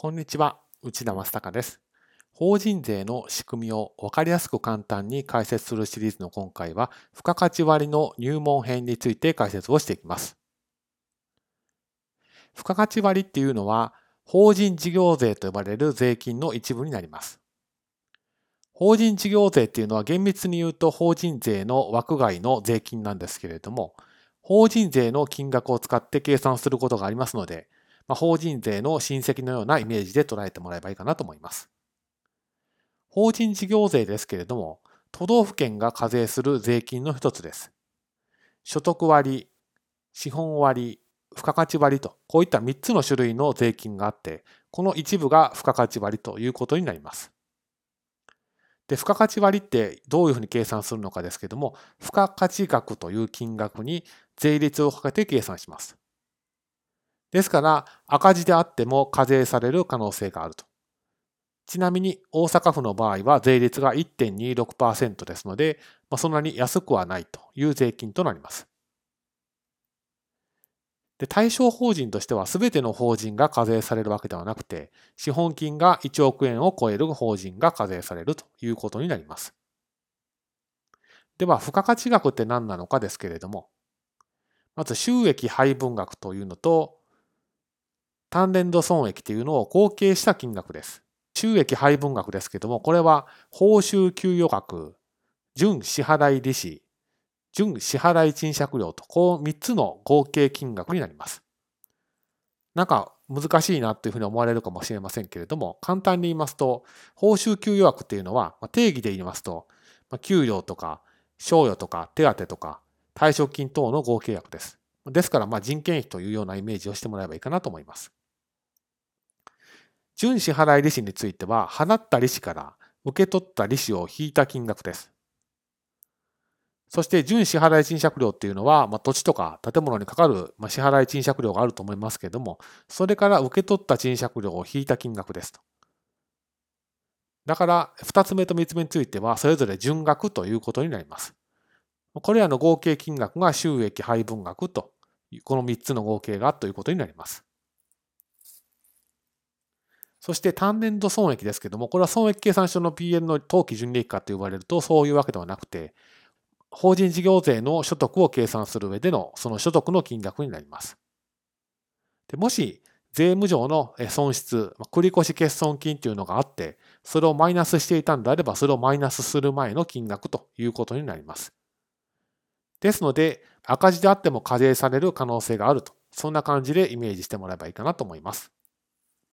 こんにちは、内田正孝です。法人税の仕組みを分かりやすく簡単に解説するシリーズの今回は、付加価値割の入門編について解説をしていきます。付加価値割っていうのは、法人事業税と呼ばれる税金の一部になります。法人事業税っていうのは厳密に言うと法人税の枠外の税金なんですけれども、法人税の金額を使って計算することがありますので、まあ、法人税の親戚のようなイメージで捉えてもらえばいいかなと思います。法人事業税ですけれども、都道府県が課税する税金の一つです。所得割、資本割、付加価値割と、こういった3つの種類の税金があって、この一部が付加価値割ということになります。で、付加価値割ってどういうふうに計算するのかですけども、付加価値額という金額に税率をかけて計算します。ですから、赤字であっても課税される可能性があると。ちなみに、大阪府の場合は税率が1.26%ですので、まあ、そんなに安くはないという税金となります。で対象法人としては全ての法人が課税されるわけではなくて、資本金が1億円を超える法人が課税されるということになります。では、付加価値額って何なのかですけれども、まず収益配分額というのと、単年度損益というのを合計した金額です。収益配分額ですけども、これは報酬給与額、準支払い利子、準支払い賃借料と、こう3つの合計金額になります。なんか難しいなというふうに思われるかもしれませんけれども、簡単に言いますと、報酬給与額っていうのは、定義で言いますと、給料とか、賞与とか、手当とか、退職金等の合計額です。ですから、人件費というようなイメージをしてもらえばいいかなと思います。準支払い利子については、払った利子から受け取った利子を引いた金額です。そして、準支払い賃借料っていうのは、まあ、土地とか建物にかかる、ま、支払い賃借料があると思いますけれども、それから受け取った賃借料を引いた金額ですと。だから、二つ目と三つ目については、それぞれ準額ということになります。これらの合計金額が収益配分額と、この三つの合計がということになります。そして単年度損益ですけども、これは損益計算書の PN の当期純利益化と言われるとそういうわけではなくて、法人事業税の所得を計算する上でのその所得の金額になります。でもし税務上の損失、繰越欠損金というのがあって、それをマイナスしていたんであれば、それをマイナスする前の金額ということになります。ですので、赤字であっても課税される可能性があると、そんな感じでイメージしてもらえばいいかなと思います。